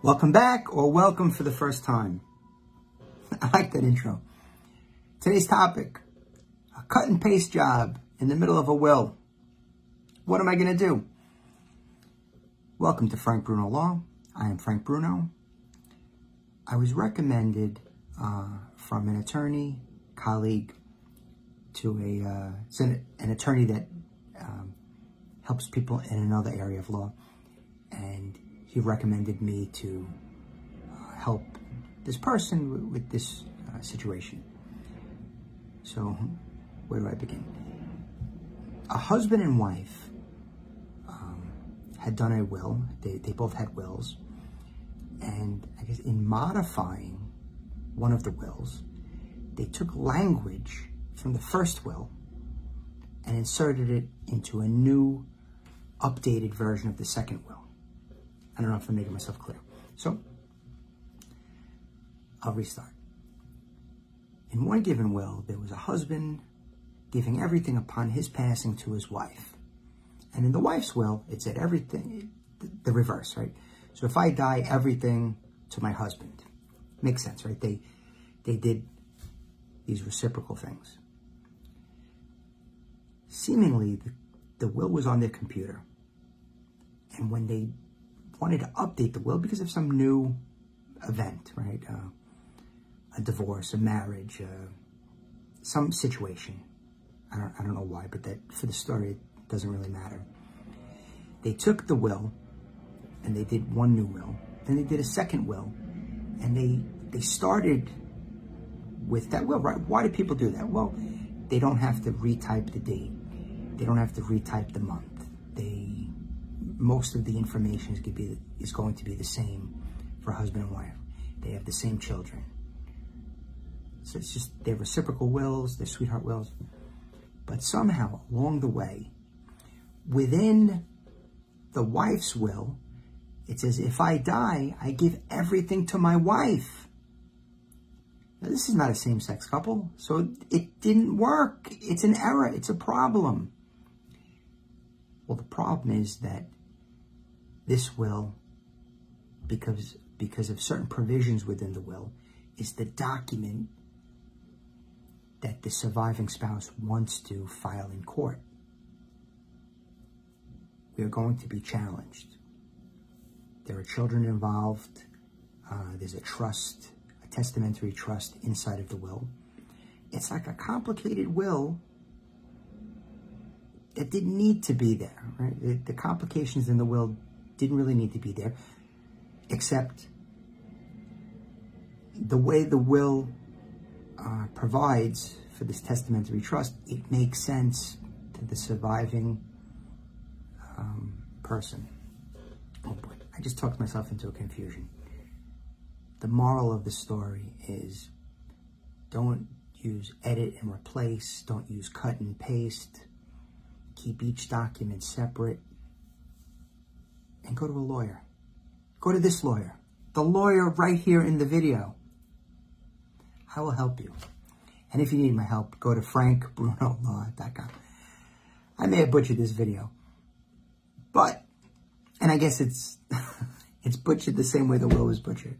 Welcome back or welcome for the first time. I like that intro. Today's topic, a cut and paste job in the middle of a will. What am I going to do? Welcome to Frank Bruno Law. I am Frank Bruno. I was recommended uh, from an attorney, colleague, to a uh, an, attorney that um, helps people in another area of law. He recommended me to uh, help this person with, with this uh, situation. So, where do I begin? A husband and wife um, had done a will. They, they both had wills. And I guess in modifying one of the wills, they took language from the first will and inserted it into a new, updated version of the second will. I don't know if I'm making myself clear. So, I'll restart. In one given will, there was a husband giving everything upon his passing to his wife. And in the wife's will, it said everything, the reverse, right? So if I die, everything to my husband. Makes sense, right? They, they did these reciprocal things. Seemingly, the, the will was on their computer. And when they wanted to update the will because of some new event, right? Uh, a divorce, a marriage, uh, some situation. I don't, I don't know why, but that for the story, it doesn't really matter. They took the will and they did one new will. Then they did a second will and they, they started with that will, right? Why do people do that? Well, they don't have to retype the date. They don't have to retype the month. They, most of the information is be, is going to be the same for husband and wife. They have the same children. So it's just, they're reciprocal wills, they're sweetheart wills. But somehow along the way, within the wife's will, it says, if I die, I give everything to my wife. Now, this is not a same-sex couple, so it didn't work. It's an error. It's a problem. Well, the problem is that this will, because, because of certain provisions within the will, is the document that the surviving spouse wants to file in court. We are going to be challenged. There are children involved. Uh, there's a trust, a testamentary trust inside of the will. It's like a complicated will that didn't need to be there, right? The, the complications in the will didn't really need to be there, except the way the will uh, provides for this testamentary trust, it makes sense to the surviving um, person. Oh boy, I just talked myself into a confusion. The moral of the story is don't use edit and replace, don't use cut and paste, keep each document separate, go to a lawyer. Go to this lawyer, the lawyer right here in the video. I will help you. And if you need my help, go to frankbrunolaw.com. I may have butchered this video, but, and I guess it's, it's butchered the same way the will was butchered.